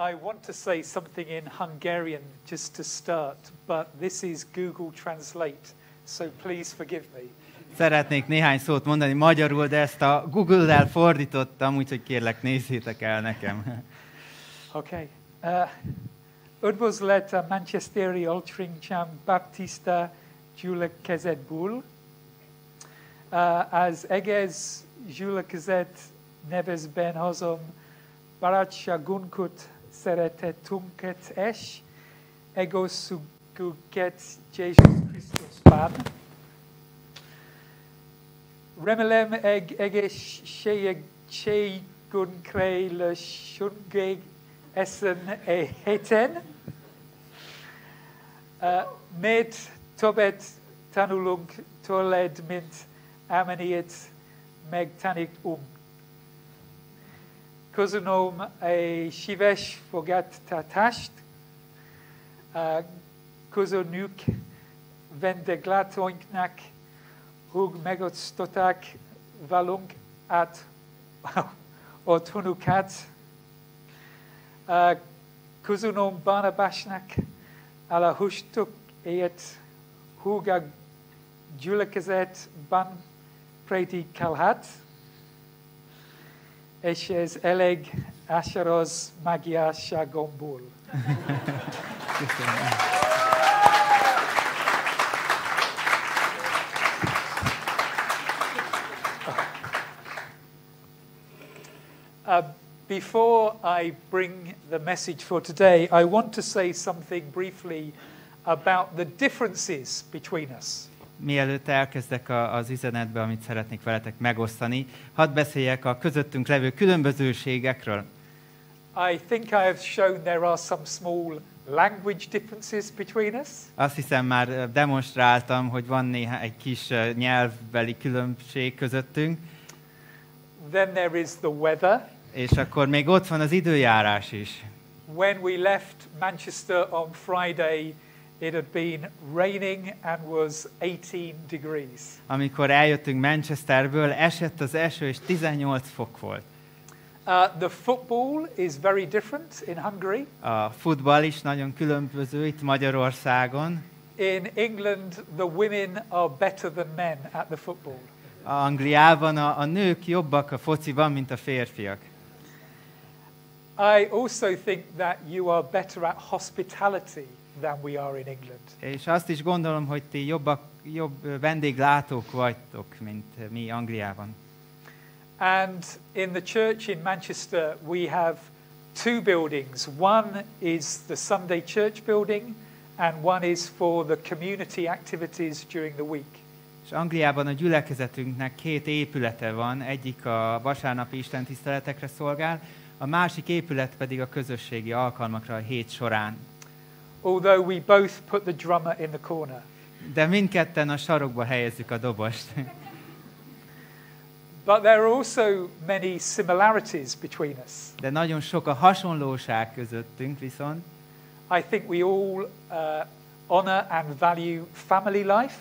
I want to say something in Hungarian just to start, but this is Google Translate, so please forgive me. Szeretnék néhány szót mondani magyarul, de ezt a Google-rel fordítottam, úgyhogy kérlek nézzétek el nekem. Okay. Uh, Üdvözlet a Manchesteri Altrincham Baptista Gyülekezetből. Uh, az egész gyülekezet nevezben hozom barátságunkat, szeretetünket és egószüket Jézus Krisztusban. Remélem eg egészségünkre leszünk ezen a héten. Mert többet tanulunk tőled, mint amennyit megtanítunk. Köszönöm a szíves fogadtatást. Köszönjük vendéglátóinknak, hogy megosztották velünk át otthonukat. Köszönöm Barnabásnak, ala hustuk éjt, húg a gyülekezetben prédikálhat, Köszönöm. Uh, before I bring the message for today, I want to say something briefly about the differences between us. Mielőtt elkezdek az üzenetbe, amit szeretnék veletek megosztani, hadd beszéljek a közöttünk levő különbözőségekről. I think I have shown there are some small language differences between us. Azt hiszem már ö, demonstráltam, hogy van néha egy kis ö, nyelvbeli különbség közöttünk, Then there is the weather. és akkor még ott van az időjárás is. When we left Manchester on Friday, it had been raining and was 18 degrees. Amikor eljöttünk Manchesterből, esett az eső, és 18 fok volt. Uh, the football is very different in Hungary. A futball is nagyon különböző itt Magyarországon. In England, the women are better than men at the football. Angliában a, a nők jobbak a fociban, mint a férfiak. I also think that you are better at hospitality than we are in England. És azt is gondolom, hogy ti jobbak, jobb vendéglátók vagytok, mint mi Angliában. And in the church in Manchester, we have two buildings. One is the Sunday church building, and one is for the community activities during the week. És Angliában a gyülekezetünknek két épülete van, egyik a vasárnapi istentiszteletekre szolgál, a másik épület pedig a közösségi alkalmakra a hét során. Although we both put the drummer in the corner. De mindketten a sarokba helyezzük a dobost. But there are also many similarities between us. De nagyon sok a hasonlóság közöttünk viszont. I think we all uh, honor and value family life.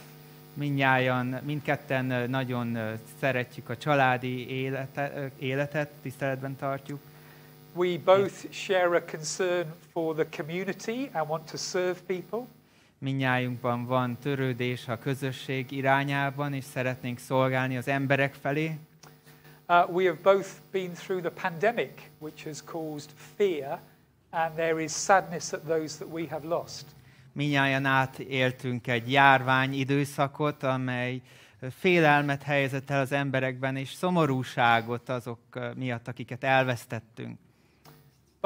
Mindnyájan, mindketten ö, nagyon ö, szeretjük a családi élete, ö, életet, tiszteletben tartjuk. We both share a concern for the community and want to serve people. Mindnyájunkban van törődés a közösség irányában, és szeretnénk szolgálni az emberek felé. Uh, we have both been through the pandemic, which has caused fear, and there is sadness at those that we have lost. Minnyáján átéltünk egy járvány időszakot, amely félelmet helyezett el az emberekben, és szomorúságot azok ö, miatt, akiket elvesztettünk.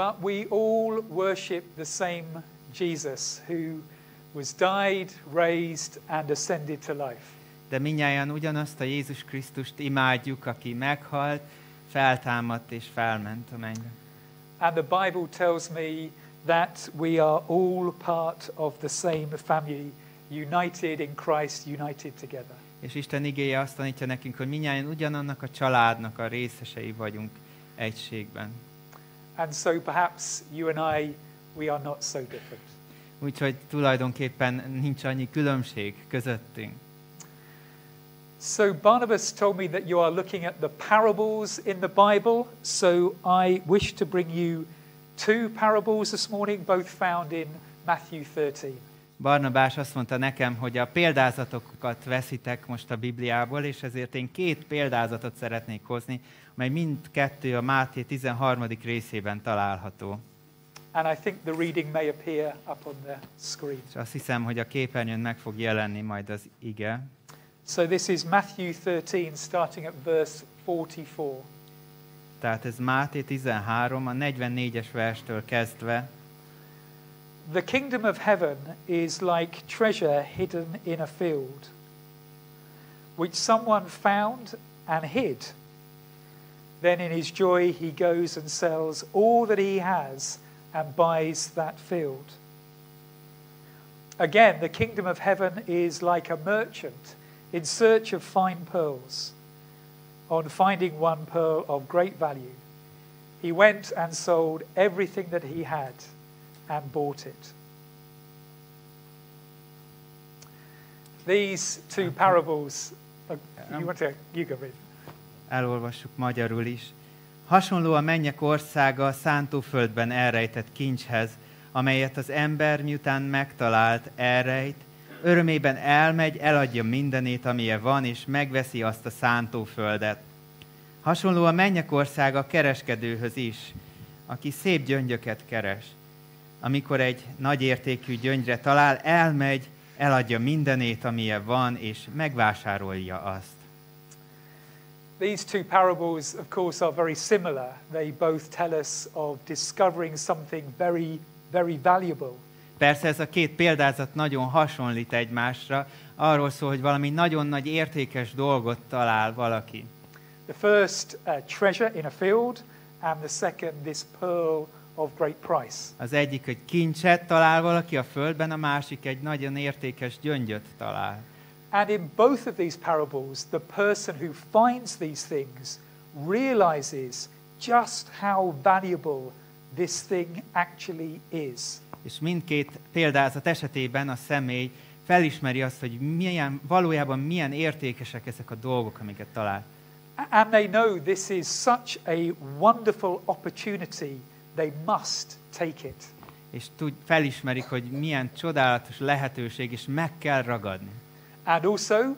But we all worship the same Jesus who was died, raised, and ascended to life. De minnyáján ugyanazt a Jézus Krisztust imádjuk, aki meghalt, feltámadt és felment a mennybe. And the Bible tells me that we are all part of the same family, united in Christ, united together. És Isten igéje azt tanítja nekünk, hogy minnyáján ugyanannak a családnak a részesei vagyunk egységben. And so perhaps you and I, we are not so different. Úgyhogy tulajdonképpen nincs annyi különbség közöttünk. So Barnabas told me that you are looking at the parables in the Bible, so I wish to bring you two parables this morning, both found in Matthew 13. Barnabás azt mondta nekem, hogy a példázatokat veszitek most a Bibliából, és ezért én két példázatot szeretnék hozni, mely mindkettő a Máté 13. részében található. And I think the reading may appear up on the screen. És azt hiszem, hogy a képernyőn meg fog jelenni majd az ige. So this is Matthew 13, starting at verse 44. Tehát ez Máté 13, a 44-es verstől kezdve. The kingdom of heaven is like treasure hidden in a field, which someone found and hid. Then in his joy he goes and sells all that he has and buys that field. Again, the kingdom of heaven is like a merchant in search of fine pearls. On finding one pearl of great value, he went and sold everything that he had and bought it. These two parables, uh, you want to, you go read. Elolvassuk magyarul is. Hasonló a mennyek országa a szántóföldben elrejtett kincshez, amelyet az ember miután megtalált, elrejt, örömében elmegy, eladja mindenét, amilyen van, és megveszi azt a szántóföldet. Hasonló a mennyek országa kereskedőhöz is, aki szép gyöngyöket keres. Amikor egy nagy értékű gyöngyre talál, elmegy, eladja mindenét, amilyen van, és megvásárolja azt. These two parables, of course, are very similar. They both tell us of discovering something very, very valuable. Persze ez a két példázat nagyon hasonlít egymásra, arról szól, hogy valami nagyon nagy értékes dolgot talál valaki. The first, uh, treasure in a field, and the second, this pearl of great price. Az egyik egy kincset talál valaki a földben, a másik egy nagyon értékes gyöngyöt talál. And in both of these parables, the person who finds these things realizes just how valuable this thing actually is. És mindkét példázat esetében a személy felismeri azt, hogy milyen, valójában milyen értékesek ezek a dolgok, amiket talál. And they know this is such a wonderful opportunity, they must take it. És tud, felismerik, hogy milyen csodálatos lehetőség, és meg kell ragadni. And also,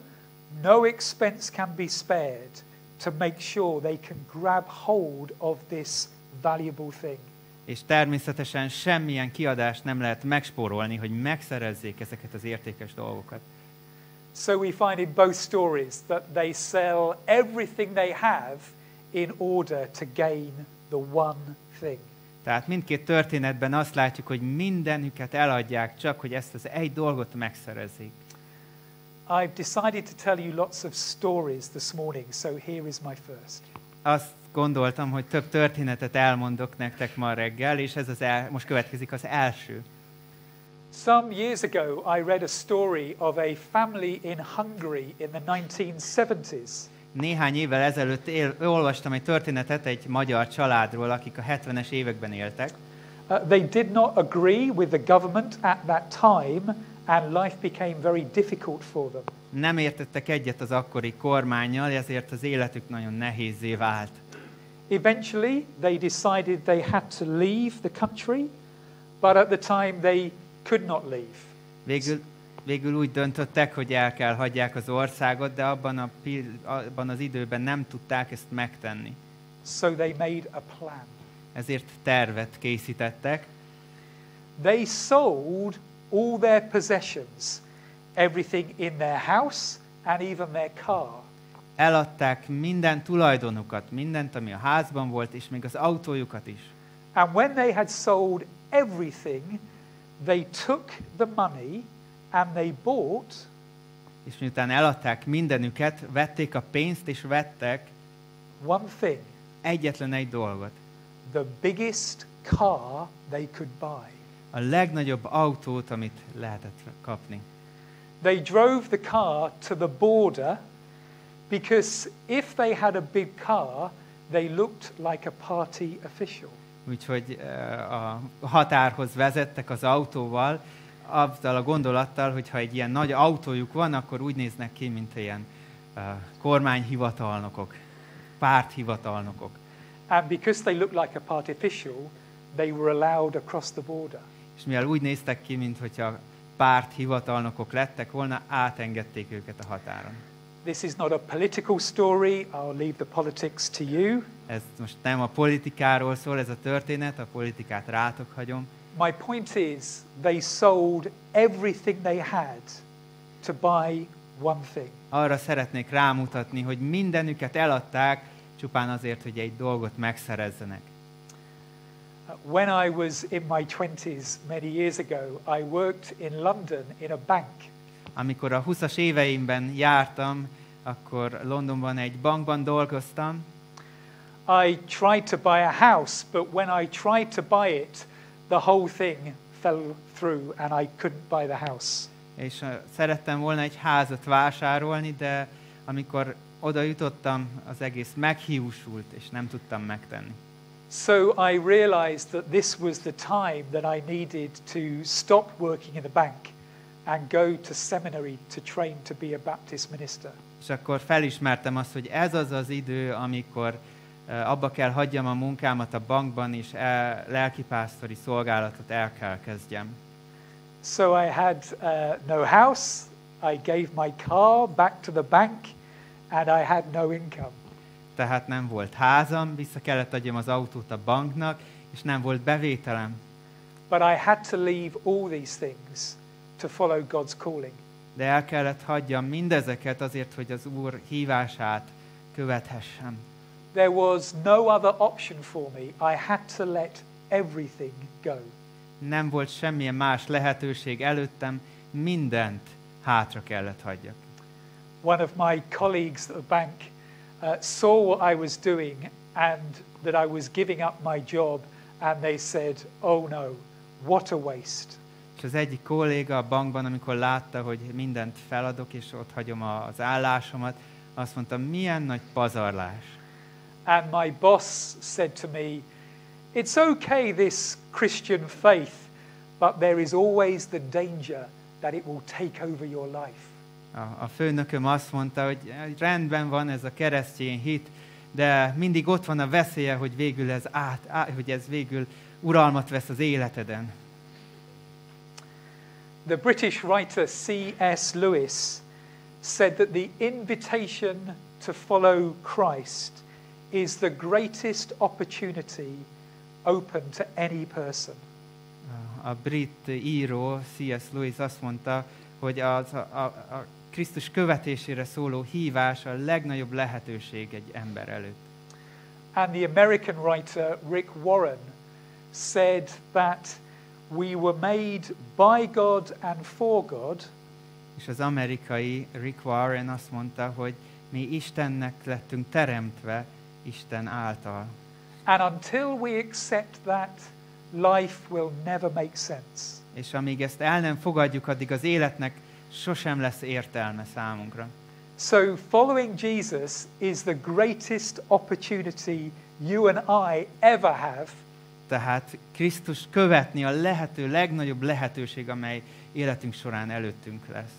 no expense can be spared to make sure they can grab hold of this valuable thing. És természetesen semmilyen kiadást nem lehet megspórolni, hogy megszerezzék ezeket az értékes dolgokat. So we find in both stories that they sell everything they have in order to gain the one thing. Tehát mindkét történetben azt látjuk, hogy mindenüket eladják, csak hogy ezt az egy dolgot megszerezzék. I've decided to tell you lots of stories this morning, so here is my first. Azt gondoltam, hogy több történetet elmondok nektek ma reggel, és ez az el, most következik az első. Some years ago, I read a story of a family in Hungary in the 1970s. Néhány évvel ezelőtt él, olvastam egy történetet egy magyar családról, akik a 70-es években éltek. Uh, they did not agree with the government at that time, and life became very difficult for them. Nem értettek egyet az akkori kormányjal, ezért az életük nagyon nehézé vált. Eventually, they decided they had to leave the country, but at the time they could not leave. Végül, végül úgy döntöttek, hogy el kell hagyják az országot, de abban, a, abban az időben nem tudták ezt megtenni. So they made a plan. Ezért tervet készítettek, They sold all their possessions, everything in their house and even their car. eladták minden tulajdonukat, mindent, ami a házban volt, és még az autójukat is. And when they had sold everything, they took the money and they bought És miután eladták mindenüket, vették a pénzt, és vettek one thing egyetlen egy dolgot. the biggest car they could buy. A legnagyobb autót, amit lehetett kapni. They drove the car to the border because if they had a big car, they looked like a party official. Úgyhogy eh, a határhoz vezettek az autóval, azzal a gondolattal, hogy ha egy ilyen nagy autójuk van, akkor úgy néznek ki, mint ilyen uh, kormányhivatalnokok, párthivatalnokok. And because they looked like a party official, they were allowed across the border. És mivel úgy néztek ki, mintha párt hivatalnokok lettek volna, átengedték őket a határon. This is not a political story. I'll leave the politics to you. Ez most nem a politikáról szól ez a történet, a politikát rátok hagyom. My point is, they sold everything they had to buy one thing. Arra szeretnék rámutatni, hogy mindenüket eladták, csupán azért, hogy egy dolgot megszerezzenek. When I was in my 20s many years ago, I worked in London in a bank. Amikor a 20-as éveimben jártam, akkor Londonban egy bankban dolgoztam, I tried to buy a house, but when I tried to buy it, the whole thing fell through and I couldn't buy the house. és uh, szerettem volna egy házat vásárolni, de amikor oda jutottam, az egész meghiúsult, és nem tudtam megtenni. So I realized that this was the time that I needed to stop working in the bank and go to seminary to train to be a Baptist minister. És akkor felismertem azt, hogy ez az az idő, amikor abba kell hagyjam a munkámat a bankban, és el, lelkipásztori szolgálatot el kell kezdjem. So I had uh, no house, I gave my car back to the bank, and I had no income. Tehát nem volt házam, vissza kellett adjam az autót a banknak, és nem volt bevételem. But I had to leave all these things to follow God's calling. De el kellett hagyjam mindezeket azért, hogy az Úr hívását követhessem. There was no other option for me. I had to let everything go. Nem volt semmilyen más lehetőség előttem, mindent hátra kellett hagyjak. One of my colleagues at the bank uh, saw what I was doing and that I was giving up my job, and they said, Oh no, what a waste. És az egyik kolléga a bankban, amikor látta, hogy mindent feladok, és ott hagyom az állásomat, azt mondta, milyen nagy pazarlás. And my boss said to me, It's okay, this Christian faith, but there is always the danger that it will take over your life. A, főnököm azt mondta, hogy rendben van ez a keresztény hit, de mindig ott van a veszélye, hogy végül ez át, át hogy ez végül uralmat vesz az életeden. The British writer C.S. Lewis said that the invitation to follow Christ is the greatest opportunity open to any person. A- brit író C.S. Lewis azt mondta, hogy az, a, a, a Krisztus követésére szóló hívás a legnagyobb lehetőség egy ember előtt. And the American writer Rick Warren said that we were made by God and for God, És az amerikai Rick Warren azt mondta, hogy mi Istennek lettünk teremtve Isten által. and until we accept that, life will never make sense. És amíg ezt el nem fogadjuk, addig az életnek sosem lesz értelme számunkra. So, following Jesus is the greatest opportunity you and I ever have Tehát Krisztus követni a lehető legnagyobb lehetőség, amely életünk során előttünk lesz.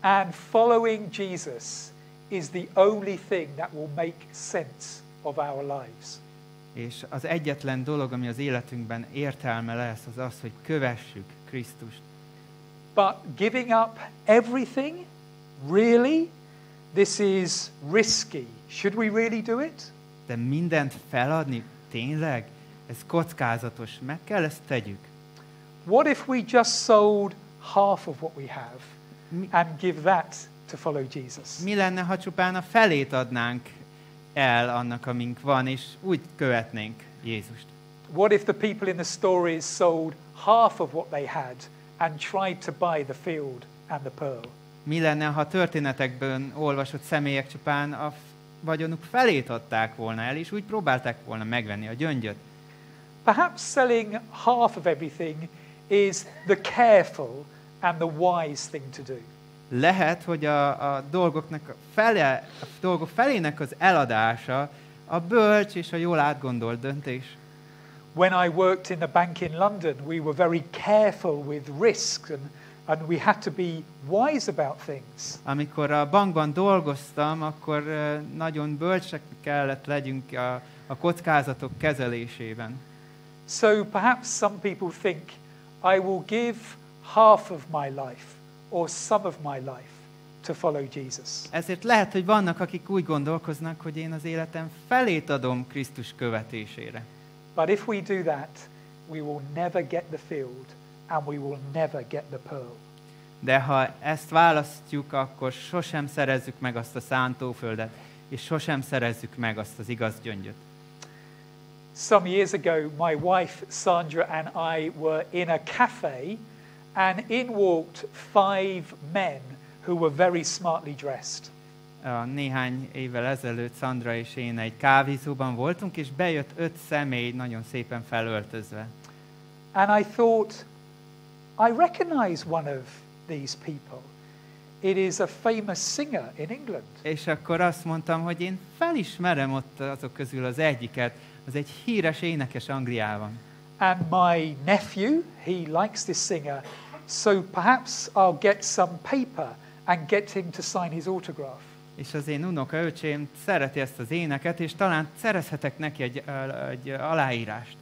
And following Jesus is the only thing that will make sense of our lives. És az egyetlen dolog, ami az életünkben értelme lesz, az az, hogy kövessük Krisztust. But giving up everything, really, this is risky. Should we really do it? De mindent feladni, tényleg? Ez kockázatos, meg kell ezt tegyük. What if we just sold half of what we have and give that to follow Jesus? mi lenne, ha csupán a felét adnánk el annak, amink van, és úgy követnénk Jézust? What if the people in the stories sold half of what they had and tried to buy the field and the pearl? Mi lenne, ha a történetekből olvasott személyek csupán a vagyonuk felét adták volna el, és úgy próbálták volna megvenni a gyöngyöt? Perhaps selling half of everything is the careful and the wise thing to do. Lehet, hogy a, a, dolgoknak a, fele, a dolgok felének az eladása a bölcs és a jól átgondolt döntés. When I worked in the bank in London, we were very careful with risks and, and we had to be wise about things. Amikor a bankban dolgoztam, akkor nagyon bölcsek kellett legyünk a, a kockázatok kezelésében. So perhaps some people think, I will give half of my life or some of my life to follow Jesus. Ezért lehet, hogy vannak, akik úgy gondolkoznak, hogy én az életem felét adom Krisztus követésére. But if we do that, we will never get the field and we will never get the pearl. De ha ezt választjuk, akkor sosem szerezzük meg azt a szántóföldet, és sosem szerezzük meg azt az igaz gyöngyöt. Some years ago, my wife Sandra and I were in a cafe, and in walked five men who were very smartly dressed. Néhány évvel ezelőtt Sandra és én egy kávézóban voltunk, és bejött öt személy nagyon szépen felöltözve. And I thought, I recognize one of these people. It is a famous singer in England. És akkor azt mondtam, hogy én felismerem ott azok közül az egyiket, az egy híres énekes Angliában. And my nephew, he likes this singer, so perhaps I'll get some paper and get him to sign his autograph. És az én unoka öcsém szereti ezt az éneket, és talán szerezhetek neki egy, egy aláírást.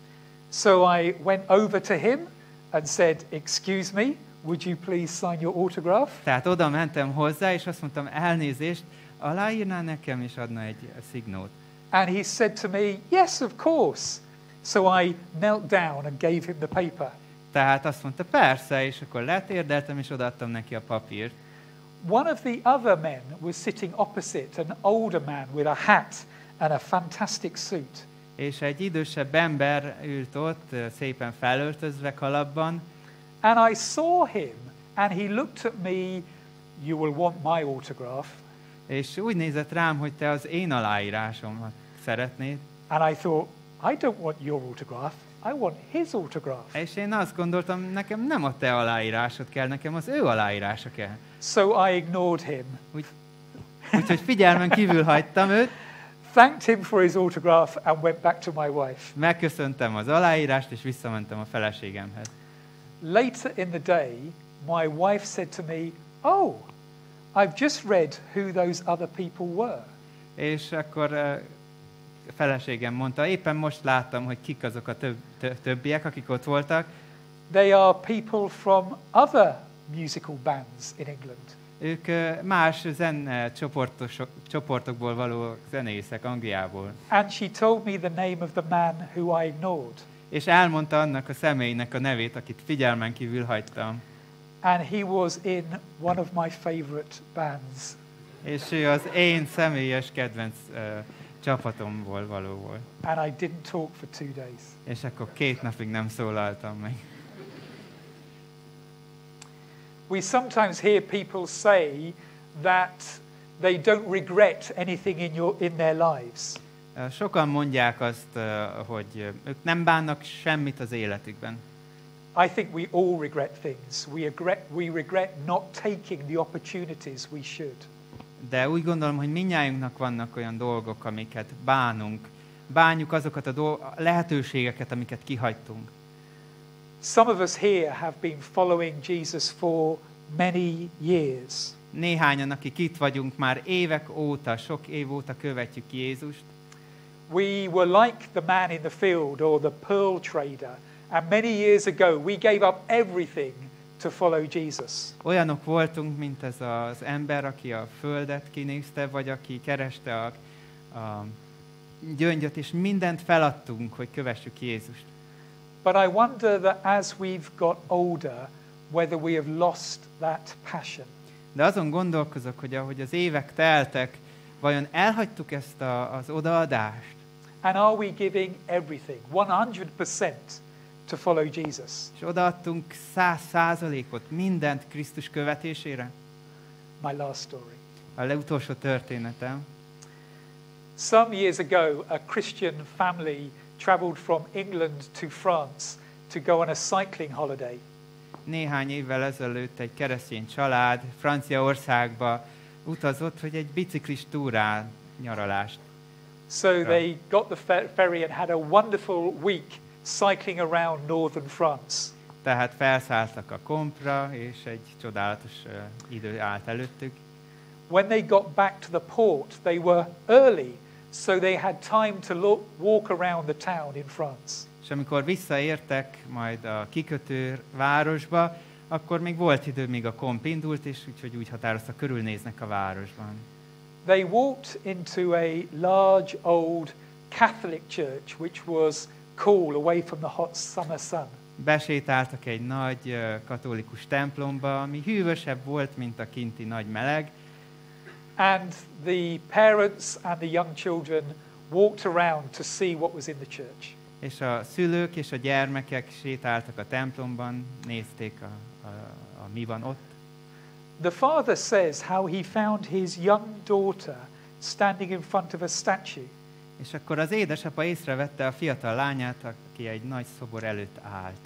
So I went over to him and said, Excuse me, would you please sign your autograph? Tehát oda mentem hozzá, és azt mondtam, elnézést, aláírná nekem, és adna egy szignót. And he said to me, Yes, of course. So I knelt down and gave him the paper. Tehát azt mondta, persze, és akkor letérdeltem, és odaadtam neki a papírt. One of the other men was sitting opposite, an older man with a hat and a fantastic suit. És egy idősebb ember ült ott, szépen felöltözve kalapban, And I saw him, and he looked at me, You will want my autograph. és úgy nézett rám, hogy te az én aláírásomat szeretnéd. And I thought, I don't want your autograph, I want his autograph. És én azt gondoltam, nekem nem a te aláírásod kell, nekem az ő aláírása kell. So I ignored him, Úgy, úgyhogy figyelmen kívül hagytam őt, thanked him for his autograph, and went back to my wife. megköszöntem az aláírást, és visszamentem a feleségemhez. Later in the day, my wife said to me, Oh, I've just read who those other people were. És akkor ö, a feleségem mondta, éppen most láttam, hogy kik azok a több, tö- többiek, akik ott voltak. They are people from other musical bands in England. Ők más zene csoportokból való zenészek Angliából. And she told me the name of the man who I ignored. És elmondta annak a személynek a nevét, akit figyelmen kívül hagytam. And he was in one of my favorite bands. És ő az én személyes kedvenc uh, csapatomból volt. And I didn't talk for two days. És akkor két napig nem szólaltam meg. We sometimes hear people say that they don't regret anything in, your, in their lives. Sokan mondják azt, hogy ők nem bánnak semmit az életükben. I think we all regret things. We regret, we regret not taking the opportunities we should. De úgy gondolom, hogy minnyájunknak vannak olyan dolgok, amiket bánunk. Bánjuk azokat a dol- a lehetőségeket, amiket kihagytunk. Some of us here have been following Jesus for many years. Néhányan, akik itt vagyunk, már évek óta, sok év óta követjük Jézust. We were like the man in the field or the pearl trader, and many years ago we gave up everything to follow Jesus. Olyanok voltunk, mint ez az ember, aki a földet kinézte, vagy aki kereste a, a gyöngyöt, és mindent feladtunk, hogy kövessük Jézust. But I wonder that as we've got older, whether we have lost that passion. De azon gondolkozok, hogy ahogy az évek teltek, vajon elhagytuk ezt a, az odaadást? And are we giving everything, 100%, to follow Jesus? És odaadtunk száz százalékot mindent Krisztus követésére? My last story. A legutolsó történetem. Some years ago, a Christian family traveled from England to France to go on a cycling holiday. Néhány évvel ezelőtt egy keresztény család Franciaországba utazott, hogy egy biciklis túrán nyaralást. So they got the fer- ferry and had a wonderful week cycling around northern France. Tehát felszálltak a kompra, és egy csodálatos uh, idő állt előttük. When they got back to the port, they were early, so they had time to look, walk around the town in France. És amikor visszaértek majd a kikötő városba, akkor még volt idő, míg a komp indult, és úgyhogy úgy határozta, körülnéznek a városban. They walked into a large old Catholic church, which was cool away from the hot summer sun. Besétáltak egy nagy katolikus templomba, ami hűvösebb volt, mint a kinti nagy meleg, And the parents and the young children walked around to see what was in the church. és a szülők és a gyermekek sétáltak a templomban, nézték, a, a, a mi van ott. The father says how he found his young daughter standing in front of a statue. És akkor az édesapa észrevette a fiatal lányát, aki egy nagy szobor előtt állt.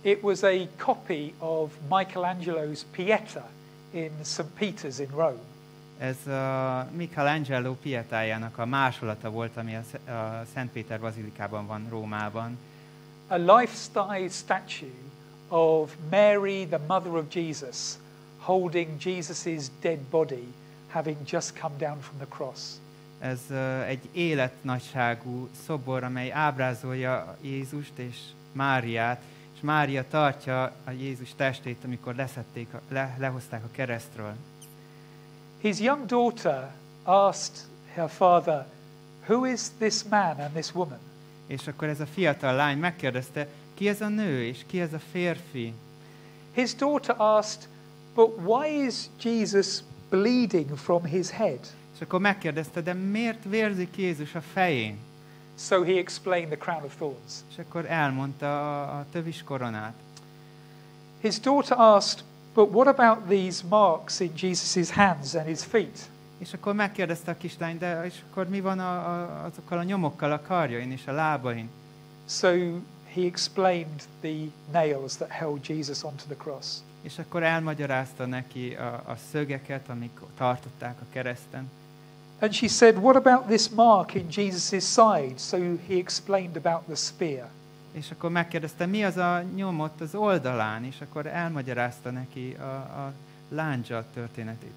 It was a copy of Michelangelo's Pieta in St. Peter's in Rome. Ez a Michelangelo pietájának a másolata volt, ami a, Sz- a Szent Péter bazilikában van Rómában. A life-size statue of Mary, the mother of Jesus, holding Jesus' dead body, having just come down from the cross. Ez egy életnagyságú szobor, amely ábrázolja Jézust és Máriát, és Mária tartja a Jézus testét, amikor leszették, le, lehozták a keresztről. His young daughter asked her father, Who is this man and this woman? És akkor ez a fiatal lány megkérdezte, ki ez a nő, és ki ez a férfi? His daughter asked, But why is Jesus bleeding from his head? És akkor megkérdezte, de miért vérzik Jézus a fején? So he explained the crown of thorns. És akkor elmondta a, a tövis koronát. His daughter asked, But what about these marks in Jesus' hands and his feet? És akkor megkérdezte a kislány, de és akkor mi van a, a, azokkal a nyomokkal a karjain és a lábain? So he explained the nails that held Jesus onto the cross. És akkor elmagyarázta neki a, a szögeket, amik tartották a kereszten. And she said, What about this mark in Jesus' side? So he explained about the spear. És akkor megkérdezte, mi az a nyom ott az oldalán, és akkor elmagyarázta neki a, a lándzsa történetét.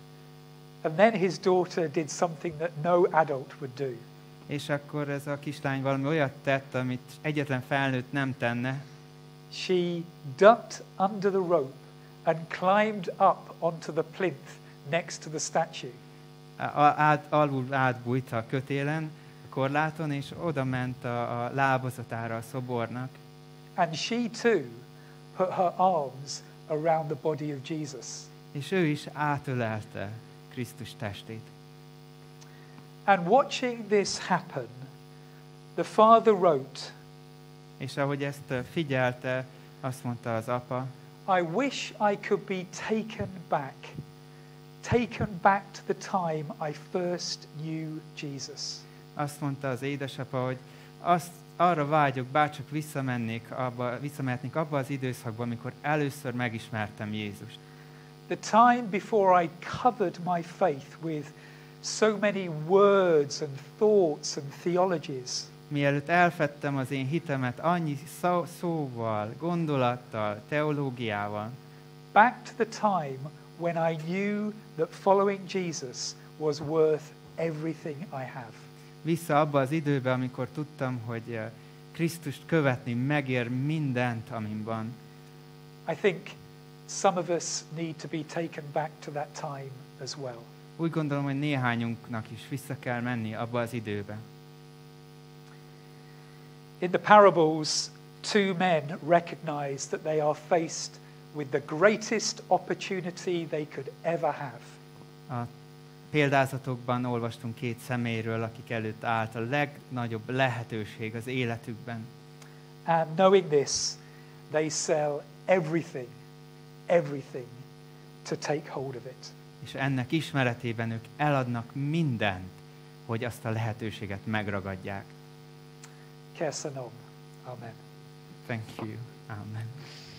And then his daughter did something that no adult would do. És akkor ez a kislány valami olyat tett, amit egyetlen felnőtt nem tenne. She ducked under the rope and climbed up onto the plinth next to the statue. Át, alul átbújt a kötélen, a korláton, és oda ment a, a lábazatára a szobornak. And she too put her arms around the body of Jesus. És ő is átölelte Krisztus testét. And watching this happen, the father wrote, És ahogy ezt figyelte, azt mondta az apa, I wish I could be taken back, taken back to the time I first knew Jesus. azt mondta az édesapa, hogy azt, arra vágyok, bárcsak visszamennék abba, visszamehetnék abba az időszakba, amikor először megismertem Jézust. The time before I covered my faith with so many words and thoughts and theologies. Mielőtt elfettem az én hitemet annyi szó, szóval, gondolattal, teológiával, Back to the time when I knew that following Jesus was worth everything I have. vissza abba az időbe, amikor tudtam, hogy eh, Krisztust követni megér mindent, amin van. I think some of us need to be taken back to that time as well. Úgy gondolom, hogy néhányunknak is vissza kell menni abba az időbe. In the parables, two men recognize that they are faced with the greatest opportunity they could ever have. A példázatokban olvastunk két személyről, akik előtt állt a legnagyobb lehetőség az életükben. And knowing this, they sell everything, everything to take hold of it. És ennek ismeretében ők eladnak mindent, hogy azt a lehetőséget megragadják. Kersanom. Amen. Thank you. Amen.